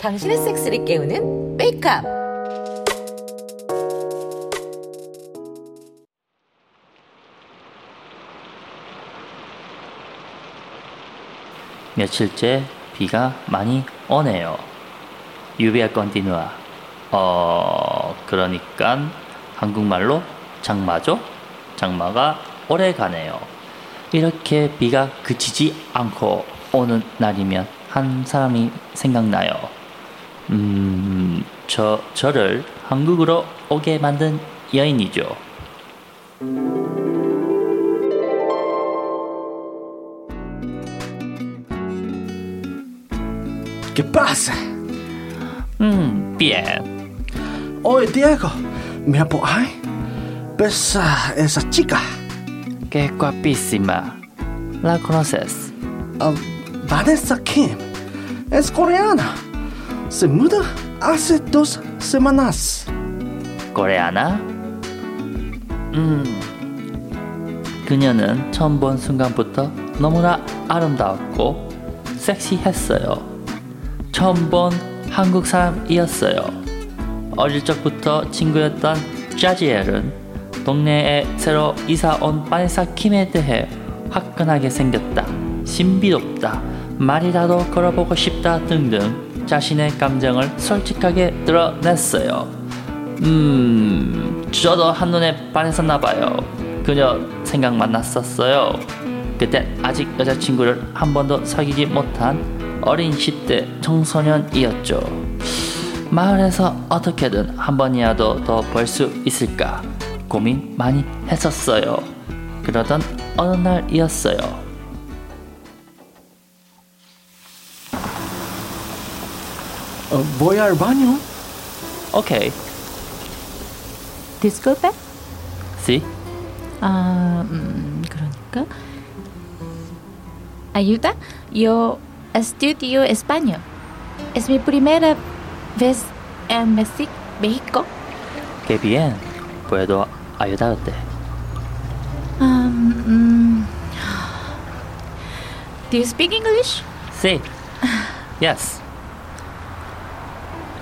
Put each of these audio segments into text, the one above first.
당신의 섹스를 깨우는 메이크업. 며칠째 비가 많이 오네요. 유비아 건티누아. 어, 그러니까 한국말로 장마죠? 장마가 오래 가네요. 이렇게 비가 그치지 않고 오는 날이면 한 사람이 생각나요. 음, 저, 저를 한국으로 오게 만든 여인이죠. ¿Qué pasa? 음, bien. Oye, Diego, mira por ahí. ¿Ves a esa chica? Qué guapísima. ¿La conoces? Ah, Vanessa Kim. Es coreana. Se muda hace dos semanas. 코레아나? 음. 그녀는 처음 본 순간부터 너무나 아름다웠고 섹시했어요. 처음 본 한국 사람이었어요. 어릴 적부터 친구였던 자지엘은 동네에 새로 이사 온 바네사 킴에 대해 화끈하게 생겼다, 신비롭다, 말이라도 걸어보고 싶다 등등 자신의 감정을 솔직하게 드러냈어요. 음, 저도 한눈에 반했었나 봐요. 그녀 생각 만 났었어요. 그때 아직 여자친구를 한 번도 사귀지 못한 어린 10대 청소년이었죠. 마을에서 어떻게든 한 번이라도 더 볼 수 있을까 고민 많이 했었어요. 그러던 어느 날이었어요. Ah, voy al baño. 오케이, Disculpe? 씨, 아, 음, 그러니까. Ayuda, yo estudio español. Es mi primera vez en México. qué bien. Puedo ayudarte. Um, mm, do you speak English? Sí. Yes.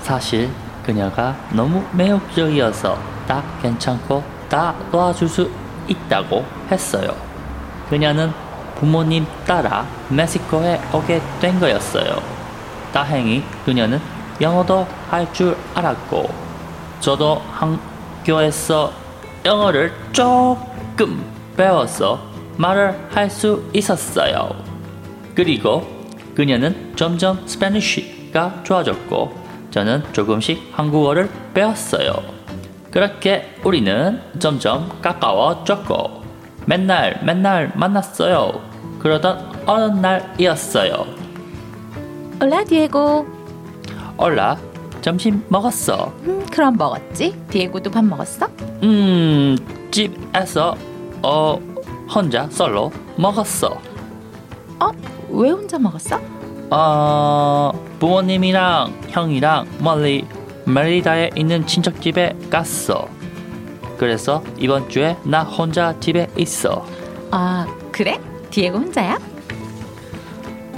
사실 그녀가 너무 매력적이어서 다 괜찮고 다 도와줄 수 있다고 했어요. 그녀는 부모님 따라 멕시코에 오게 된 거였어요. 다행히 그녀는 영어도 할 줄 알았고 저도 학교에서 영어를 조금 배워서 말을 할 수 있었어요. 그리고 그녀는 점점 스페니쉬가 좋아졌고 저는 조금씩 한국어를 배웠어요. 그렇게 우리는 점점 가까워졌고 맨날 맨날 만났어요. 그러던 어느 날이었어요. Hola, Diego. 올라 점심 먹었어. 음, 그럼 먹었지? 디에고도 밥 먹었어? 음 집에서 어 혼자 솔로 먹었어. 어? 왜 혼자 먹었어? 어, 부모님이랑 형이랑 멀리 메리다에 있는 친척 집에 갔어. 그래서 이번 주에 나 혼자 집에 있어. 아, 그래? 디에고 혼자야?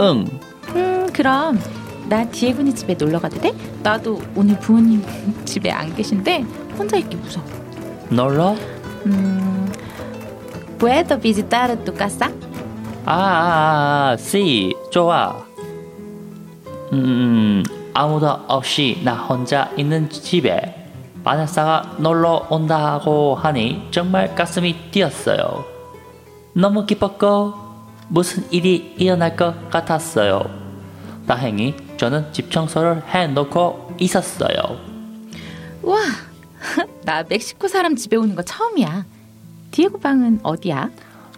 응, 음, 그럼 나 디에고네 집에 놀러 가도 돼? 나도 오늘 부모님 집에 안 계신데 혼자 있기 무서워. 놀러? 음, ¿Puedo visitar tu casa? 아, 아, 아, 씨, 좋아. 음, 아무도 없이 나 혼자 있는 집에 바네사가 놀러 온다고 하니 정말 가슴이 뛰었어요. 너무 기뻤고 무슨 일이 일어날 것 같았어요. 다행히 저는 집 청소를 해놓고 있었어요. 와, 나 멕시코 사람 집에 오는 거 처음이야. 디에고 방은 어디야?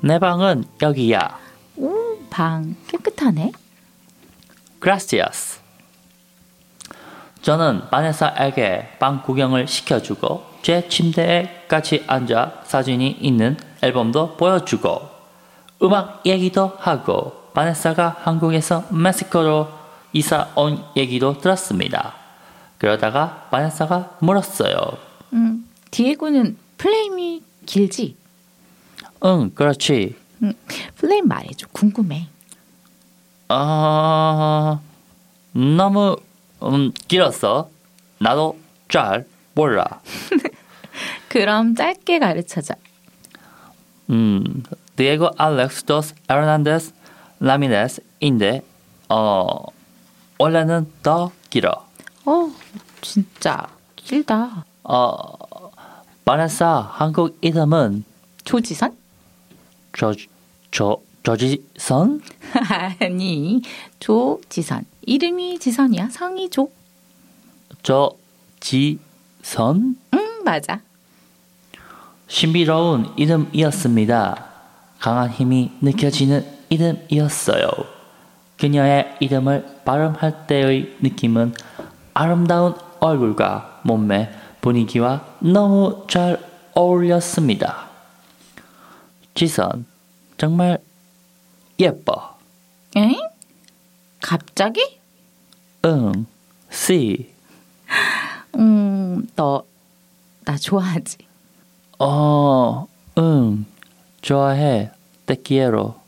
내 방은 여기야. 오, 방 깨끗하네. Gracias. 저는 바네사에게 방 구경을 시켜주고 제 침대에 같이 앉아 사진이 있는 앨범도 보여주고 음악 얘기도 하고 바네사가 한국에서 멕시코로 이사 온 얘기도 들었습니다. 그러다가 바네사가 물었어요. 음, 디에고는 플레임이 길지? 응, 그렇지. 플레임 말해줘. 궁금해. 아, 너무 음, 길었어. 나도 잘 몰라. 그럼 짧게 가르쳐줘. 음, 디에고 알렉스 도스 에르난데스 라미네스인데 어 원래는 더 길어. 어, 진짜 길다. 어 바네사 한국 이름은 조지선? 저 저 조지선 아니, 조지선. 이름이 지선이야. 성이 조. 저지선 응, 맞아. 신비로운 이름이었습니다. 강한 힘이 느껴지는 이름이었어요. 그녀의 이름을 발음할 때의 느낌은 아름다운 얼굴과 몸매, 분위기와 너무 잘 어울렸습니다. 지선, 정말 예뻐. 엥? 갑자기? 응, 씨. 음, 너, 나 좋아하지? 어, 응, 좋아해. 때끼에로.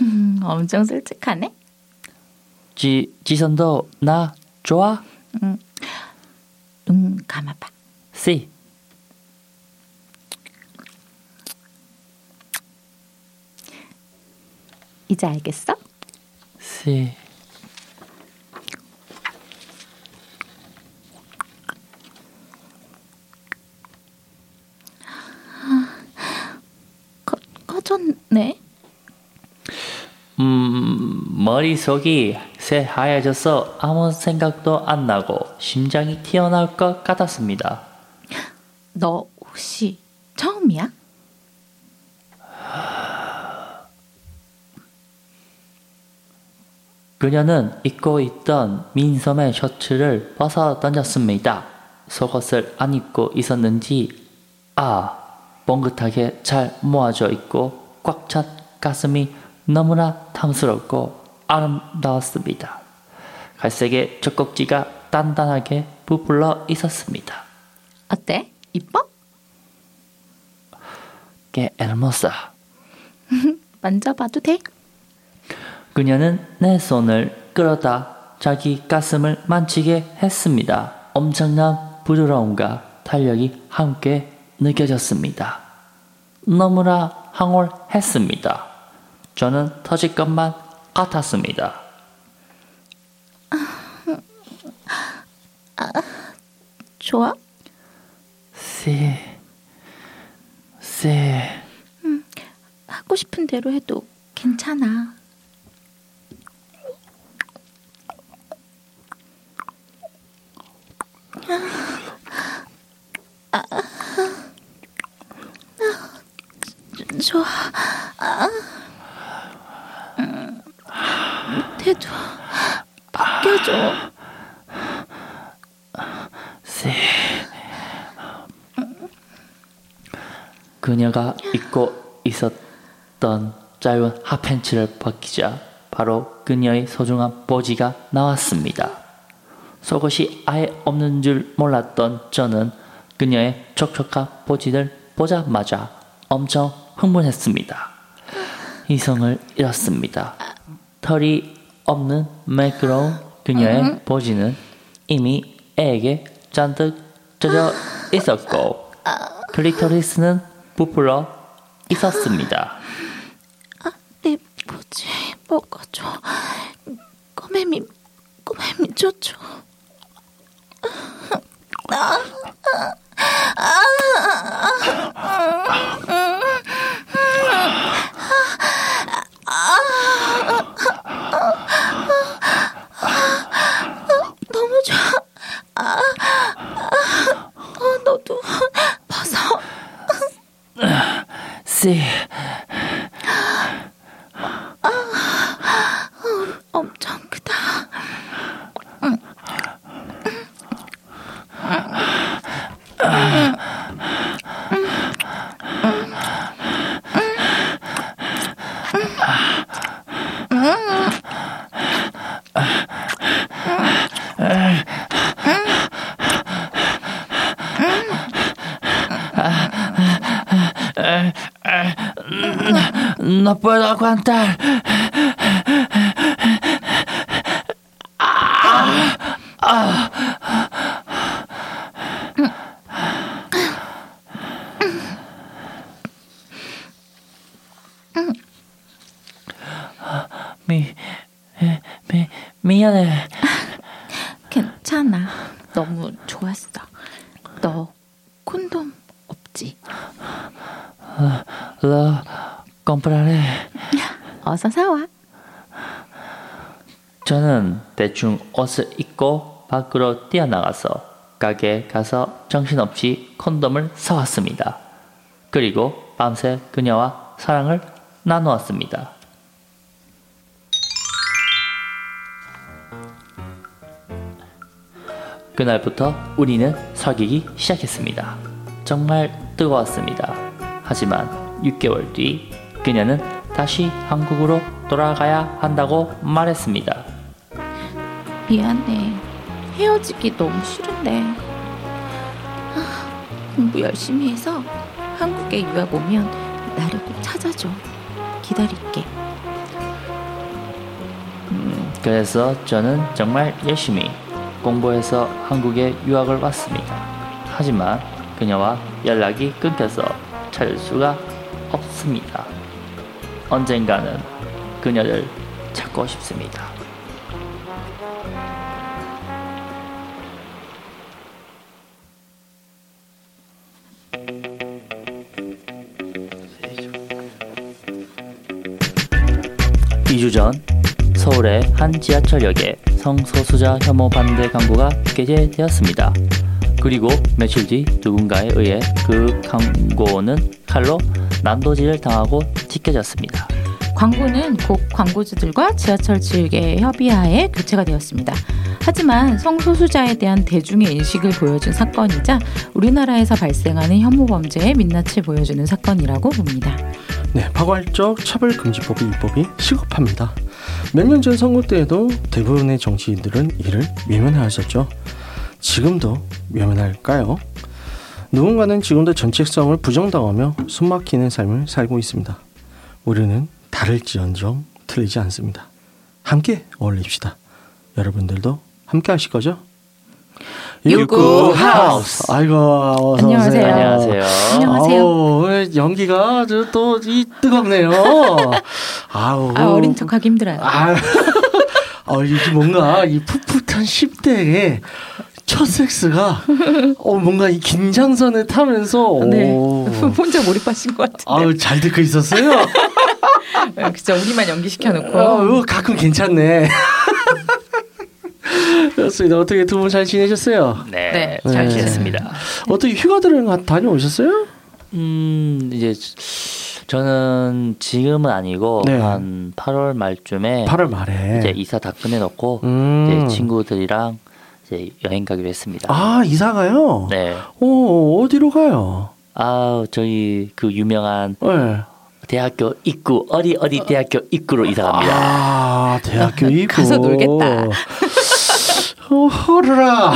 음, 엄청 솔직하네? 지, 지선도 나 좋아? 눈 감아봐. 씨. 이제 알겠어? 씨. 꺼, 꺼졌네? 음, 머릿속이 새하얘져서 아무 생각도 안 나고 심장이 튀어나올 것 같았습니다. 너 혹시 처음이야? 그녀는 입고 있던 민소매 셔츠를 벗어 던졌습니다. 속옷을 안 입고 있었는지 아 뻥긋하게 잘 모아져 있고 꽉 찬 가슴이 너무나 탐스럽고 아름다웠습니다. 갈색의 젖꼭지가 단단하게 부풀러 있었습니다. 어때? 이뻐? 게 hermosa. 만져봐도 돼? 그녀는 내 손을 끌어다 자기 가슴을 만지게 했습니다. 엄청난 부드러움과 탄력이 함께 느껴졌습니다. 너무나 황홀했습니다. 저는 터질 것만 같았습니다. 좋아? 씨, 씨, 하고 싶은 대로 해도 괜찮아. 아, 아, 아, 좋아. 아, 음, 밑에도 바뀌어줘. 씨. 그녀가 입고 있었던 짧은 핫팬츠를 벗기자 바로 그녀의 소중한 보지가 나왔습니다. 속옷이 아예 없는 줄 몰랐던 저는 그녀의 촉촉한 보지를 보자마자 엄청 흥분했습니다. 이성을 잃었습니다. 털이 없는 매끄러운 그녀의 보지는 이미 애에게 잔뜩 젖어 있었고 클리토리스는 부풀어 있었습니다. 내 보지 먹어줘. 꼬매미, 꼬매미 줘줘. 너무 좋아. 아, 아, 어, 너도 벗어. 씨, No puedo aguantar. 대충 옷을 입고 밖으로 뛰어나가서 가게에 가서 정신없이 콘돔을 사왔습니다. 그리고 밤새 그녀와 사랑을 나누었습니다. 그날부터 우리는 사귀기 시작했습니다. 정말 뜨거웠습니다. 하지만 6개월 뒤 그녀는 다시 한국으로 돌아가야 한다고 말했습니다. 미안해. 헤어지기 너무 싫은데. 아, 공부 열심히 해서 한국에 유학 오면 나를 꼭 찾아줘. 기다릴게. 그래서 저는 정말 열심히 공부해서 한국에 유학을 왔습니다. 하지만 그녀와 연락이 끊겨서 찾을 수가 없습니다. 언젠가는 그녀를 찾고 싶습니다. 한 지하철역에 성소수자 혐오 반대 광고가 게재되었습니다. 그리고 며칠 뒤 누군가에 의해 그 광고는 칼로 난도질을 당하고 지켜졌습니다. 광고는 곡 광고주들과 지하철 측의 협의하에 교체가 되었습니다. 하지만 성소수자에 대한 대중의 인식을 보여준 사건이자 우리나라에서 발생하는 혐오 범죄의 민낯을 보여주는 사건이라고 봅니다. 네, 파괄적 차별금지법이 입법이 시급합니다. 몇 년 전 선거 때에도 대부분의 정치인들은 이를 외면하였었죠. 지금도 외면할까요? 누군가는 지금도 정체성을 부정당하며 숨막히는 삶을 살고 있습니다. 우리는 다를지언정 틀리지 않습니다. 함께 어울립시다. 여러분들도 함께 하실 거죠? 육구 하우스. 아이고 안녕하세요. 안녕하세요. 안녕하세요. 아우, 오늘 연기가 또이 뜨겁네요. 아우. 아, 어린 척하기 힘들어요. 아, 어, 이게 뭔가 이 풋풋한 10대의 첫 섹스가 어 뭔가 이 긴장선을 타면서 네. 오. 혼자 몰입하신 것 같은데. 아우 잘 듣고 있었어요. 네, 그죠 우리만 연기시켜 놓고. 어, 이거 가끔 괜찮네. 그렇습니다. 어떻게 두 분 잘 지내셨어요? 네, 네, 잘 네. 지냈습니다. 어떻게 휴가들을 가- 다녀오셨어요? 음, 이제 저는 지금은 아니고 네. 한 8월 말쯤에 8월 말에. 이제 이사 다 끝내놓고 음. 이제 친구들이랑 이제 여행 가기로 했습니다. 아 이사가요? 네. 오 어디로 가요? 아, 저희 그 유명한 네. 대학교 입구 어디 어디 대학교 입구로 이사 갑니다. 아 대학교 입구 가서 놀겠다. 어, 허르라.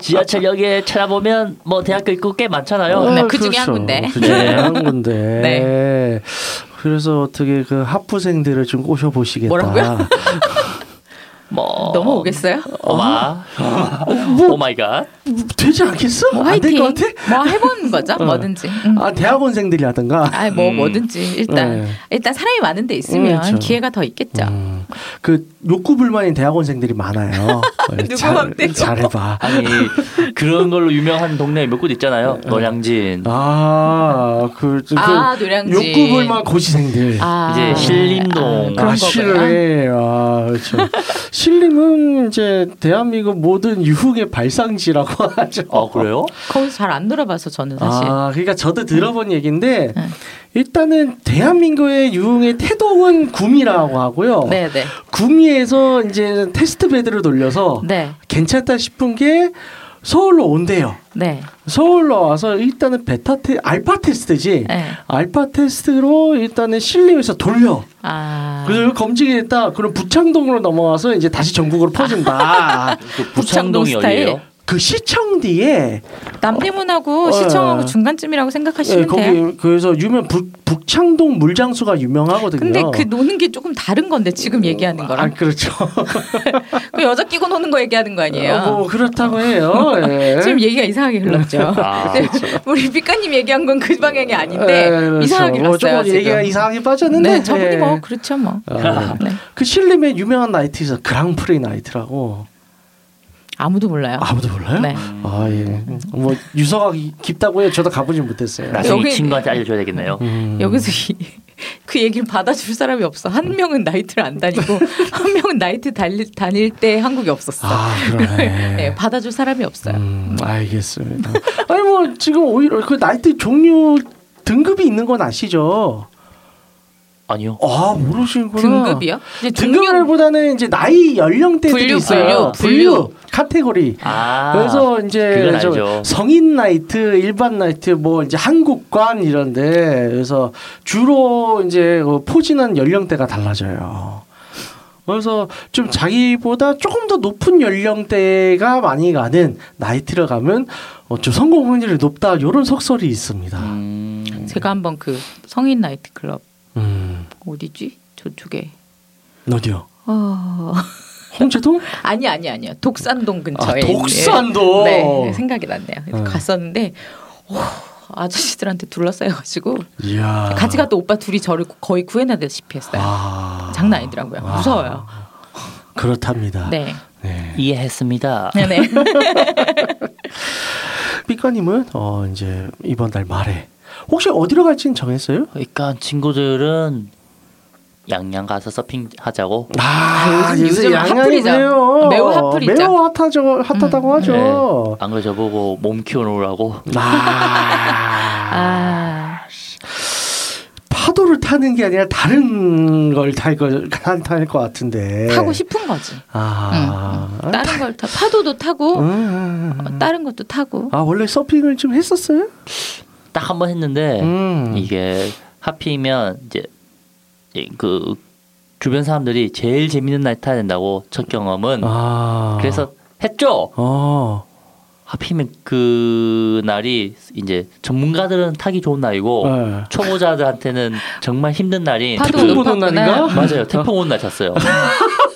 지하철역에 찾아보면 뭐 대학교 입구 꽤 많잖아요. 네, 그 중에 한 군데. 그 중에 한 군데. 네. 그래서 어떻게 그 학부생들을 좀 꼬셔 보시겠다. 뭐라고요? 뭐 넘어오겠어요? oh my oh my god. 되지 않겠어? 뭐 안될 화이팅. 것 같아? 뭐 해보는 거죠. 어. 뭐든지. 음. 아 대학원생들이라든가. 아, 뭐 음. 뭐든지 일단 네. 일단 사람이 많은 데 있으면 음, 그렇죠. 기회가 더 있겠죠. 음, 그 욕구 불만인 대학원생들이 많아요. 누구 잘. 잘해봐. 아니 그런 걸로 유명한 동네 몇 곳 있잖아요. 노량진. 아, 그, 그 아, 노량진. 욕구 불만 고시생들. 아, 이제 신림동. 아, 아. 실내. 아, 그렇죠. 신림은 이제 대한민국 모든 유흥의 발상지라고 하죠. 아 그래요? 거기서 잘안 놀아봐서 저는 사실. 아, 그러니까 저도 들어본 얘기인데 네. 일단은 대한민국의 유흥의 태동은 구미라고 하고요. 네, 네, 구미에서 이제 test bed를 돌려서 네, 괜찮다 싶은 게 서울로 온대요. 네, 서울로 와서 일단은 베타 테 알파 테스트지. 네. 알파 테스트로 일단은 신림에서 돌려. 아, 그래서 검증이 됐다. 그럼 북창동으로 넘어와서 이제 다시 전국으로 퍼진다. 그 북창동이 북창동. 어디예요? 그 시청 뒤에 남대문하고 어, 시청하고 예. 중간쯤이라고 예, 생각하시면 돼요. 거기 그래서 유명 북, 북창동 물장수가 유명하거든요. 근데 그 노는 게 조금 다른 건데 지금 얘기하는 아, 거랑 그렇죠. 그 여자 끼고 노는 거 얘기하는 거 아니에요? 어, 뭐 그렇다고 해요. 예. 지금 얘기가 이상하게 흘렀죠. 아, 네, 우리 삐까님 얘기한 건 그 방향이 아닌데 예, 그렇죠. 이상하게 뭐. 조금 지금. 얘기가 이상하게 빠졌는데 네, 저분이 예. 뭐 그렇죠 뭐. 아, 네. 그 신림의 유명한 나이트 있어 그랑프리 나이트라고 아무도 몰라요. 아무도 몰라요? 네. 아 예. 뭐 유서가 기- 깊다고 해요. 저도 가보진 못했어요. 나중에 여기- 친구한테 알려줘야 되겠네요. 음. 여기서 이, 그 얘기를 받아줄 사람이 없어. 한 명은 나이트를 안 다니고 한 명은 나이트 다닐, 다닐 때 한국에 없었어. 아 그러네. 네, 받아줄 사람이 없어요. 음, 알겠습니다. 아니 뭐 지금 오히려 그 나이트 종류 등급이 있는 건 아시죠? 아니요. 아 모르시는구나. 등급이요? 등급보다는 이제 나이 연령대들이 분류, 있어요. 분류, 분류. 카테고리. 아, 그래서 이제. 성인 나이트, 일반 나이트, 뭐 이제 한국관 이런데 그래서 주로 이제 그 포진한 연령대가 달라져요. 그래서 좀 자기보다 조금 더 높은 연령대가 많이 가는 나이트를 가면 어, 좀 성공 확률이 높다 이런 속설이 있습니다. 음, 제가 한번 그 성인 나이트 클럽 음, 어디지? 저쪽에 어디요? 어... 홍제동? 아니 아니 아니요. 독산동 아, 근처에 있는- 독산도. 네 생각이 났네요. 어. 갔었는데 오, 아저씨들한테 둘러싸여가지고 이야. 같이 갔던 오빠 둘이 저를 거의 구해내다시피 했어요. 아. 장난 아니더라고요. 아. 무서워요. 그렇답니다. 네. 네. 이해했습니다. 네네. 삐까님은 어 이제 이번 달 말에 혹시 어디로 갈지는 정했어요? 그러니까 친구들은 양양 가서 서핑 하자고. 아, 요즘- 요즘 핫플이죠. 그래요. 매우 핫플이죠. 매우 핫하죠. 핫하다고 음. 하죠. 안 그래 저보고 몸 키워놓으라고. 아. 아 파도를 타는 게 아니라 다른 걸 탈거탈것 같은데. 타고 싶은 거지. 아. 다른 걸 타. 파도도 타고 음. 어, 다른 것도 타고. 아 원래 서핑을 좀 했었어요? 딱 한 번 했는데 음. 이게 하필이면 이제 그 주변 사람들이 제일 재밌는 날 타야 된다고 첫 경험은 아. 그래서 했죠. 어. 하필이면 그 날이 이제 전문가들은 타기 좋은 날이고 네. 초보자들한테는 정말 힘든 날인 태풍 높았구나. 날인가? 맞아요 태풍 온날 탔어요.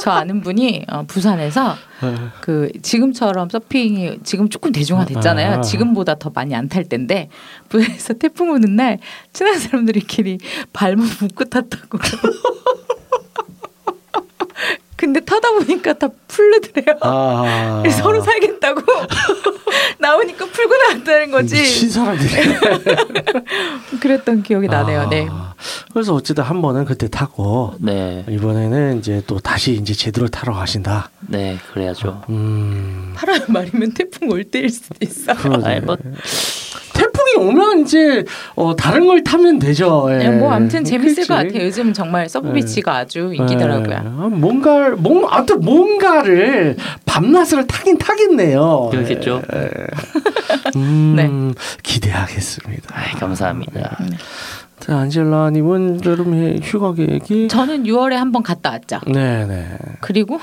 저 아는 분이 어, 부산에서 네. 그 지금처럼 서핑이 지금 조금 대중화됐잖아요. 아. 지금보다 더 많이 안 탈 텐데 부산에서 태풍 오는 날 친한 사람들끼리 발목 묶고 탔다고. 근데 타다 보니까 다 풀르더래요. 아. 서로 살겠다고 나오니까 풀고 나왔다는 거지. 미친 사람들이. 그랬던 기억이 나네요. 아. 네. 그래서 어쨌든 한 번은 그때 타고 네, 이번에는 이제 또 다시 이제 제대로 타러 가신다. 네 그래야죠. 음. 8월 말이면 태풍 올 때일 수도 있어. 그러네. 아니, 뭐- 태풍이 오면 이제 어 다른 걸 타면 되죠. 예. 네, 뭐 아무튼 재밌을 그렇지. 것 같아요. 요즘 정말 서브비치가 아주 인기더라고요. 예. 아, 뭔가 뭔 아무튼 뭔가를 밤낮을 타긴 타겠네요. 그렇겠죠. 예. 음, 네. 기대하겠습니다. 아이, 감사합니다. 자, 안젤라님은 여름에 휴가 계획이 저는 6월에 한 번 갔다 왔죠. 네 네. 그리고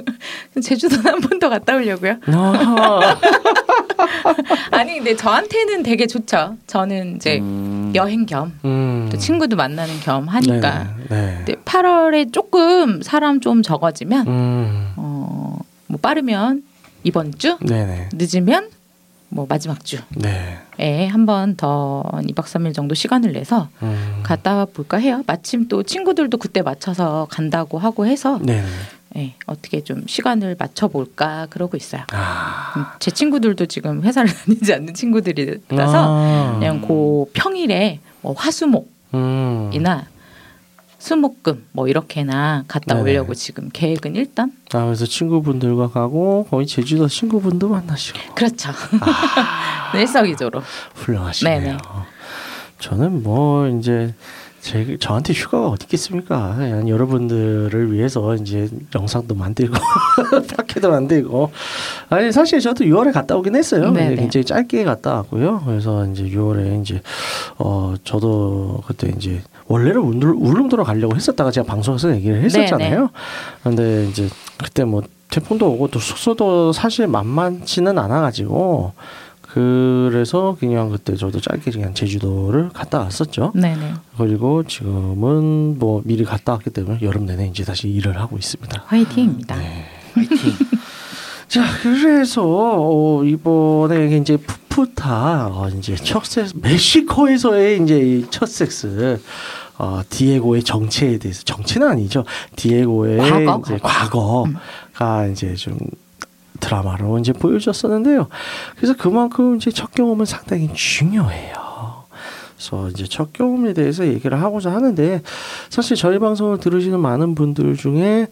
제주도는 한 번 더 갔다 오려고요. 아하. 아니 근데 저한테는 되게 좋죠. 저는 이제 음, 여행 겸또 음. 친구도 만나는 겸 하니까. 네. 네. 근데 8월에 조금 사람 좀 적어지면 음. 어, 뭐 빠르면 이번 주, 네네. 늦으면 뭐 마지막 주에 네. 한번 더 2박 3일 정도 시간을 내서 음. 갔다 볼까 해요. 마침 또 친구들도 그때 맞춰서 간다고 하고 해서 네네. 예, 어떻게 좀 시간을 맞춰 볼까 그러고 있어요. 아. 음, 제 친구들도 지금 회사를 다니지 않는 친구들이라서 아. 그냥 그 평일에 뭐 화수목이나 음. 수목금 뭐 이렇게나 갔다 네네. 오려고 지금 계획은 일단 아, 그래서 친구분들과 가고 거기 제주도 친구분도 만나시고 그렇죠. 일석이조로. 훌륭하시네요. 네네. 저는 뭐 이제 제 저한테 휴가가 어디 있겠습니까? 그냥 여러분들을 위해서 이제 영상도 만들고 팟캐도 만들고 아니 사실 저도 6월에 갔다 오긴 했어요. 네네. 굉장히 짧게 갔다 왔고요. 그래서 이제 6월에 이제 어 저도 그때 이제 원래는 울릉, 울릉도로 가려고 했었다가 제가 방송에서 얘기를 했었잖아요. 근데 이제 그때 뭐 태풍도 오고 또 숙소도 사실 만만치는 않아가지고 그래서 그냥 그때 저도 짧게 그냥 제주도를 갔다 왔었죠. 네네. 그리고 지금은 뭐 미리 갔다 왔기 때문에 여름 내내 이제 다시 일을 하고 있습니다. 화이팅입니다. 네. 자, 그래서 어, 이번에 이제 풋풋하 어, 이제 첫 섹스 멕시코에서의 이제 이첫 섹스 어, 디에고의 정체에 대해서 정체는 아니죠. 디에고의 과거? 이제 과거가 이제 좀 드라마로 이제 보여줬었는데요. 그래서 그만큼 이제 첫 경험은 상당히 중요해요. 그래서 이제 첫 경험에 대해서 얘기를 하고자 하는데 사실 저희 방송을 들으시는 많은 분들 중에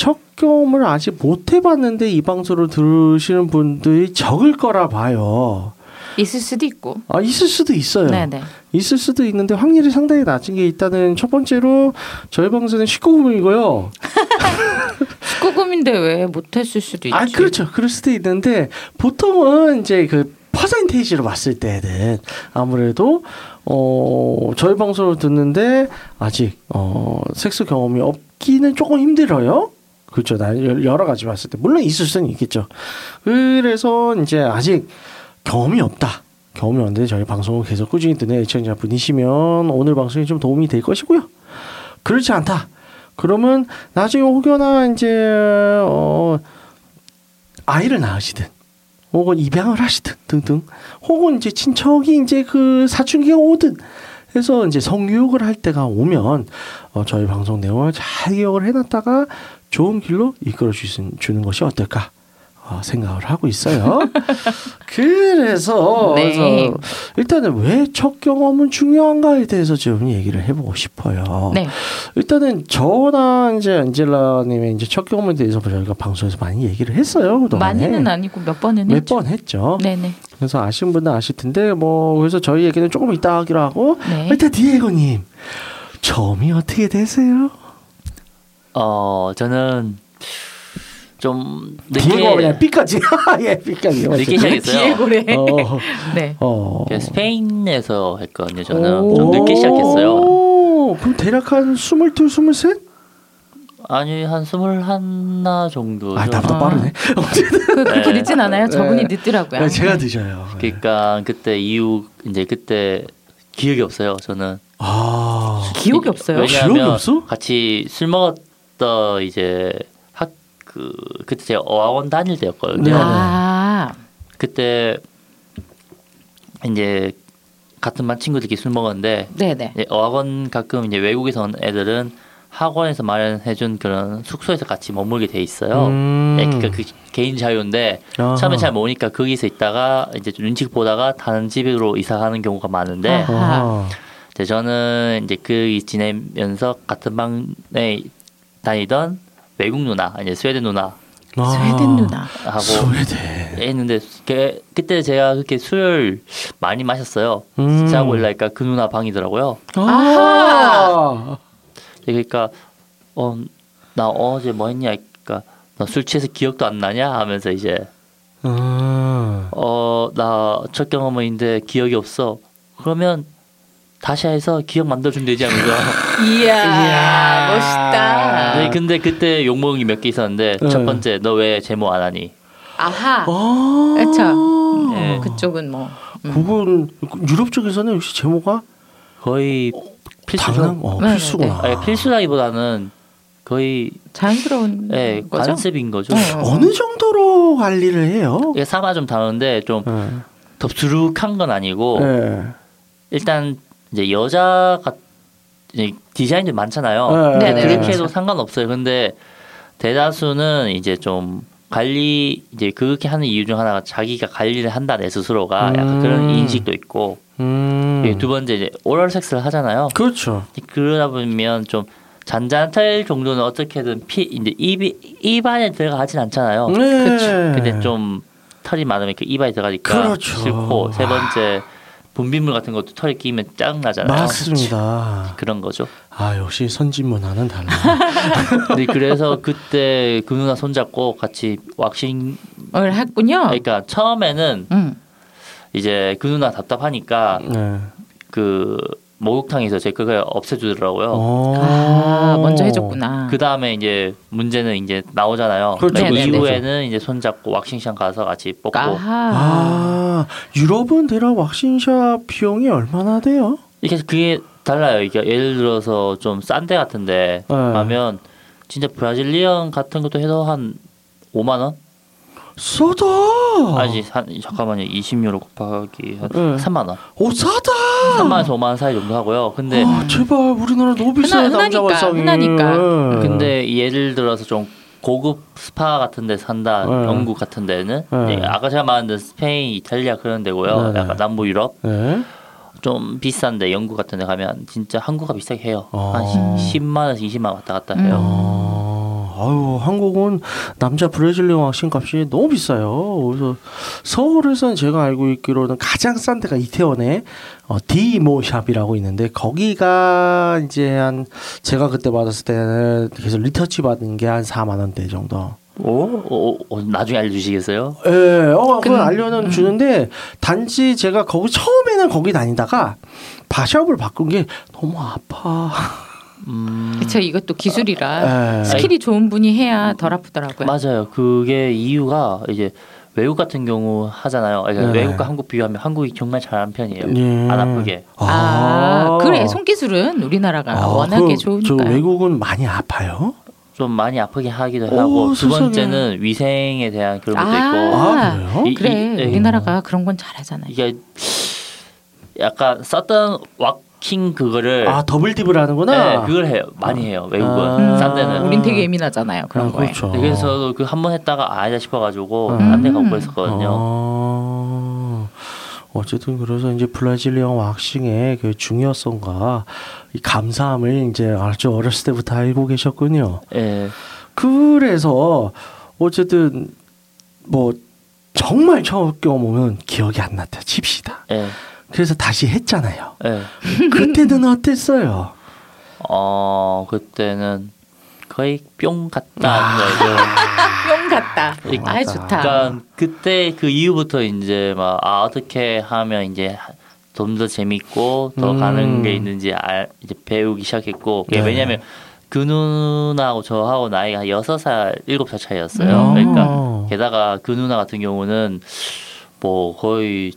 첫 경험을 아직 못 해봤는데 이 방송을 들으시는 분들이 적을 거라 봐요. 있을 수도 있고. 아 있을 수도 있어요. 네네. 있을 수도 있는데 확률이 상당히 낮은 게 일단은 첫 번째로 저희 방송은 19금이고요. 19금인데 왜 못했을 수도 있지. 아 그렇죠. 그럴 수도 있는데 보통은 이제 그 퍼센테이지로 봤을 때는 아무래도 어 저희 방송을 듣는데 아직 어 섹스 경험이 없기는 조금 힘들어요. 그렇죠. 나 여러 가지 봤을 때 물론 있을 수는 있겠죠. 그래서 이제 아직 경험이 없다. 경험이 없는데 저희 방송을 계속 꾸준히 듣는 애청자 분이시면 오늘 방송이 좀 도움이 될 것이고요. 그렇지 않다. 그러면 나중에 혹여나 이제 어 아이를 낳으시든 혹은 입양을 하시든 등등 혹은 이제 친척이 이제 그 사춘기가 오든 해서 이제 성교육을 할 때가 오면 어, 저희 방송 내용을 잘 기억을 해놨다가 좋은 길로 이끌어 주는 것이 어떨까 어, 생각을 하고 있어요. 그래서, 네. 일단은 왜 첫 경험은 중요한가에 대해서 좀 얘기를 해보고 싶어요. 네. 일단은 저나 이제 안젤라님의 이제 첫 경험에 대해서 저희가 방송에서 많이 얘기를 했어요. 그동안에. 많이는 아니고 몇 번은 몇 했죠. 번 했죠. 네네. 그래서 아시는 분들 아실 텐데 뭐 그래서 저희 얘기는 조금 이따 하기로 하고 네. 일단 디에고님 처음이 어떻게 되세요? 어 저는 좀 디에고 그냥 늦게 B까지 예 B까지 늦게 시작했어요. 디에고래. 어, 네. 어. 그 스페인에서 했거든요. 저는 좀 늦게 시작했어요. 오, 그럼 대략 한 스물둘, 스물셋? 아니 한 스물 하나 정도. 아, 나보다 아. 빠르네. 그, 그렇게 네. 늦진 않아요. 저분이 네. 늦더라고요. 네, 제가 늦어요. 네. 그러니까 그때 이후 이제 그때 기억이 없어요. 저는 아, 기억이 없어요. 기억이 왜냐하면 없어? 같이 술 먹었 던 이제 학 그 그때 제가 어학원 다닐 때였거든요. 네. 아, 그때 이제 같은 반 친구들끼리 술 먹었는데 네네. 이제 어학원 가끔 이제 외국에서 온 애들은 학원에서 마련해준 그런 숙소에서 같이 머물게 돼 있어요. 음. 네, 그러니까 그 개인 자유인데 아하. 처음에 잘 모르니까 거기서 있다가 이제 좀 눈치 보다가 다른 집으로 이사 가는 경우가 많은데. 아하. 이제 저는 이제 그 지내면서 같은 방에 다니던 외국 누나, 이제 스웨덴 누나 아. 스웨덴 누나. 하고 스웨덴. 했는데 그- 그때 제가 그렇게 술을 많이 마셨어요. 음. 자고 일라니까 그 누나 방이더라고요. 아. 그러니까 어 나 어제 뭐 했냐 그러니까 너술 취해서 기억도 안 나냐 하면서 이제 아. 어나 첫 경험인데 기억이 없어. 그러면 다시 해서 기억 만들어주면 되지 하면서 이야, 이야. 멋있다. 네, 근데 그때 욕먹은 게 몇 개 있었는데 네. 첫 번째 너 왜 제모 안 하니? 아하. 아. 그쵸. 네. 그쪽은 뭐. 음. 그건 유럽 쪽에서는 역시 제모가 거의 필수죠. 당연 어, 네, 필수구나. 아니, 필수라기보다는 거의 자연스러운 예, 거죠. 관습인 거죠. 어. 어느 정도로 관리를 해요? 이게 사마 좀 다른데 좀 네. 덥수룩한 건 아니고 네. 일단 이제 여자가 이제 디자인들 많잖아요. 네, 네, 그렇게 네. 해도 상관없어요. 근데 대다수는 이제 좀 관리 이제 그렇게 하는 이유 중 하나가 자기가 관리를 한다 내 스스로가 약간 음. 그런 인식도 있고 음. 두 번째 이제 오럴 섹스를 하잖아요. 그렇죠. 그러다 보면 좀 잔잔할 정도는 어떻게든 피 이제 입이 입안에 들어가진 않잖아요. 네. 그쵸. 근데 좀 털이 많으면 그 입안에 들어가니까 그렇죠. 싫고 세 번째 분비물 같은 것도 털에 끼면 짜증 나잖아요. 맞습니다. 그런 거죠. 아 역시 선진 문화는 달라. 근데 그래서 그때 그 누나 손잡고 같이 왁싱 을 했군요. 그러니까 처음에는 음. 이제 그 누나 답답하니까 네. 그 목욕탕에서 제 그걸 없애주더라고요. 어. 아, 먼저 해줬구나. 그 다음에 이제 문제는 이제 나오잖아요. 그렇죠. 네네네. 이후에는 이제 손잡고 왁싱샵 가서 같이 뽑고 아하. 아, 유럽은 대략 왁싱샵 비용이 얼마나 돼요? 이게 그게 달라요. 이게 예를 들어서 좀 싼 데 같은데 네. 가면 진짜 브라질리언 같은 것도 해도 한 5만 원? 싸다. 아니 한 잠깐만요. 20유로 곱하기 한 네. 3만 원. 오 싸다. 3만 원에서 5만 원 사이 정도 하고요. 근데 아, 제발 우리나라 너무 비싸요 흔하- 남자 발상이. 흔하니까. 네. 근데 예를 들어서 좀 고급 스파 같은 데 산다 네. 영국 같은 데는 네. 아까 제가 말한 데 스페인, 이탈리아 그런 데고요. 네, 네. 약간 남부 유럽 네. 좀 비싼데 영국 같은 데 가면 진짜 한국과 비싸게 해요. 어. 한 10 만 원에서 20만 원 왔다 갔다 해요. 어, 아유 한국은 남자 Brazilian waxing 값이 너무 비싸요. 그래서 서울에서는 제가 알고 있기로는 가장 싼 데가 이태원에 어, 디모샵이라고 있는데 거기가 이제 한 제가 그때 받았을 때는 계속 retouch 받은 게 한 4만 원대 정도. 오? 오, 오, 나중에 알려주시겠어요? 예, 어, 그건 근- 알려는 주는데 단지 제가 거기 처음에는 거기 다니다가 바 shop을 바꾼 게 너무 아파. 음, 그쵸 이것도 기술이라 예. skill이 좋은 분이 해야 덜 아프더라고요. 맞아요. 그게 이유가 이제 외국 같은 경우 하잖아요. 그러니까 네. 외국과 한국 비교하면 한국이 정말 잘하는 편이에요. 예. 안 아프게. 아, 그래 손기술은 우리나라가 아, 워낙에 그, 좋으니까. 저 외국은 많이 아파요? 좀 많이 아프게 하기도 오, 하고 두 세상에. 번째는 위생에 대한 그런 것도 있고 아, 그래요? 이- 그래 이- 예. 우리나라가 그런 건 잘하잖아요. 이게 약간 썼던 왁 킹 그거를 아 더블 딥을 하는구나. 네, 그걸 해요. 많이 해요. 외국은 아. 싼 데는. 우린 되게 예민하잖아요 그런 아, 거에. 그렇죠. 그래서 그 한 번 했다가 아니다 싶어가지고 음. 딴데 가고 그랬었거든요. 어, 어쨌든 그래서 이제 브라질리언 왁싱의 그 중요성과 이 감사함을 이제 아주 어렸을 때부터 알고 계셨군요. 예. 그래서 어쨌든 뭐 정말 처음 경험은 기억이 안 났다 칩시다. 예. 그래서 다시 했잖아요. 예. 그때는 어땠어요? 어 그때는 거의 뿅 아. 갔다 거죠. 뿅 같다. 이- 아 좋다. 그러니까 그때 그 이후부터 이제 막 아 어떻게 하면 이제 좀 더 재밌고 더 음. 가는 게 있는지 알 이제 배우기 시작했고 네. 왜냐면 그 누나하고 저하고 나이가 한 여섯 살 일곱 살 차이였어요. 음. 그러니까 게다가 그 누나 같은 경우는 뭐 거의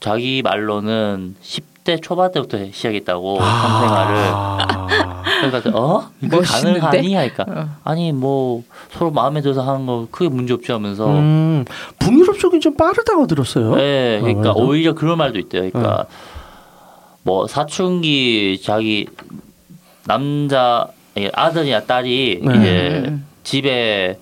자기 말로는 10대 초반 때부터 시작했다고 성생활을 아. 그러니까 어 멋있는데? 가능하니 하니까 어. 아니 뭐 서로 마음에 들어서 하는 거 크게 문제 없지 하면서 음, 북유럽 쪽이 좀 빠르다고 들었어요. 네, 그러니까 어. 오히려 그런 말도 있대요. 그러니까 뭐 사춘기 자기 남자 아들이나 딸이 네. 이제 음. 집에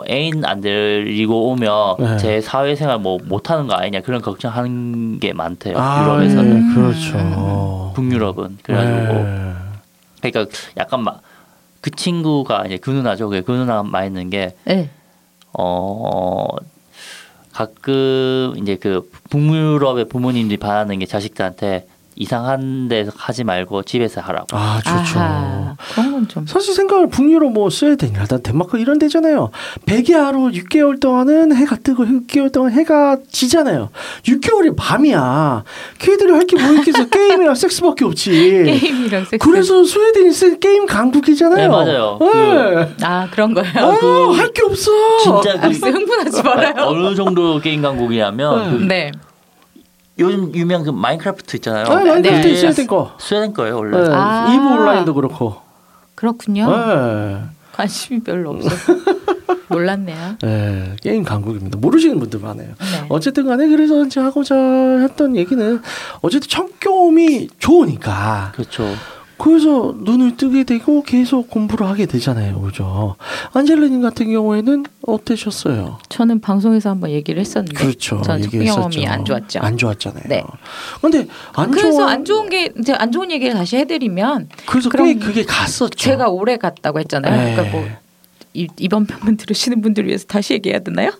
뭐 애인 안 데리고 오면 네. 제 사회생활 뭐 못하는 거 아니냐 그런 걱정하는 게 많대요. 아, 유럽에서는 네, 그렇죠. 북유럽은 그래가지고 네. 그러니까 약간 막 그 친구가 이제 그 누나죠. 그 누나가 있는 게 네. 어 가끔 이제 그 북유럽의 부모님들이 바라는 게 자식들한테 이상한 데서 하지 말고 집에서 하라고. 아 좋죠. 아하, 그런 건 좀. 사실 생각을 북유럽 뭐 스웨덴이라든 덴마크 이런 데잖아요. 백야로 6개월 동안은 해가 뜨고 6개월 동안 해가 지잖아요. 6개월이 밤이야. 걔들이 할 게 뭐 있겠어? 게임이랑 섹스밖에 없지. 게임이랑 섹스. 그래서 스웨덴이 세- 게임 강국이잖아요. 네, 맞아요. 네. 아 그런 거요. 아, 할게 없어. 진짜 아, 그 진짜 흥분하지 말아요. 어느 정도 게임 강국이냐면 그 네. 요즘 유명 그 마인크래프트 있잖아요. 아, 마인크래프트 네. 스웨덴 거. 스웨덴 거예요 원래. 네. 아. 이브 온라인도 그렇고. 그렇군요. 네. 관심이 별로 없어. 몰랐네요. 네, 게임 강국입니다. 모르시는 분들 많아요. 네. 어쨌든 간에 그래서 이제 하고자 했던 얘기는 어쨌든 첫 경험이 좋으니까 그렇죠. 그래서 눈을 뜨게 되고 계속 공부를 하게 되잖아요. 그죠? 안젤리님 같은 경우에는 어떠셨어요? 저는 방송에서 한번 얘기를 했었는데 그렇죠. 저는. 경험이 안 좋았죠. 안 좋았잖아요. 네. 근데 안 그래서. 안 좋은 게 이제 안 좋은 얘기를 다시 해 드리면 그래서 그럼 꽤 그게 갔었죠. 제가 오래 갔다고 했잖아요. 네. 그러니까 뭐 이, 이번 편만 들으시는 분들 위해서 다시 얘기해야 되나요?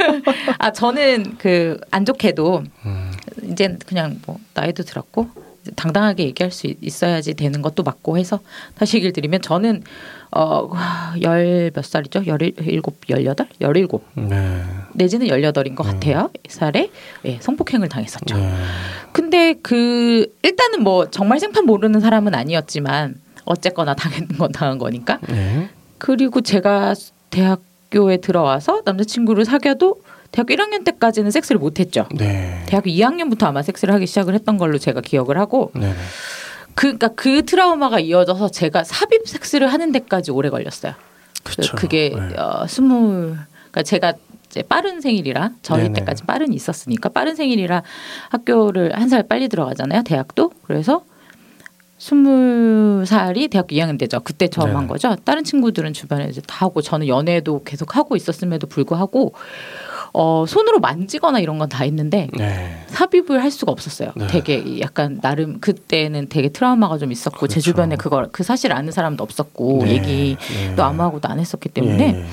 아 저는 그 안 좋게도 음. 이제 그냥 뭐 나이도 들었고 당당하게 얘기할 수 있어야지 되는 것도 맞고 해서 다시 얘기를 드리면 저는 어열 몇 살이죠? 열일곱, 열여덟, 열일곱 네. 내지는 열여덟인 것 음. 같아요. 살에 예, 성폭행을 당했었죠. 네. 근데 그 일단은 뭐 정말 생판 모르는 사람은 아니었지만 어쨌거나 당한 건 당한 거니까. 네. 그리고 제가 대학교에 들어와서 남자친구를 사귀어도 대학교 1학년 때까지는 섹스를 못했죠. 네. 대학교 2학년부터 아마 섹스를 하기 시작을 했던 걸로 제가 기억을 하고 네. 그러니까 그 트라우마가 이어져서 제가 삽입 섹스를 하는 데까지 오래 걸렸어요. 그쵸. 그게 네. 어, 스물 그러니까 제가 이제 빠른 생일이라 저희 네네. 때까지 빠른이 있었으니까 빠른 생일이라 학교를 한 살 빨리 들어가잖아요 대학도 그래서 스물 살이 대학교 2학년 때죠 그때 처음 한 네네. 거죠 다른 친구들은 주변에 이제 다 하고 저는 연애도 계속 하고 있었음에도 불구하고 어 손으로 만지거나 이런 건다 했는데 네. 삽입을 할 수가 없었어요. 네. 되게 약간 나름 그때는 되게 트라우마가 좀 있었고 제 그렇죠. 주변에 그걸 그 사실 아는 사람도 없었고 네. 얘기도 네. 아무 하고도 안 했었기 때문에 네.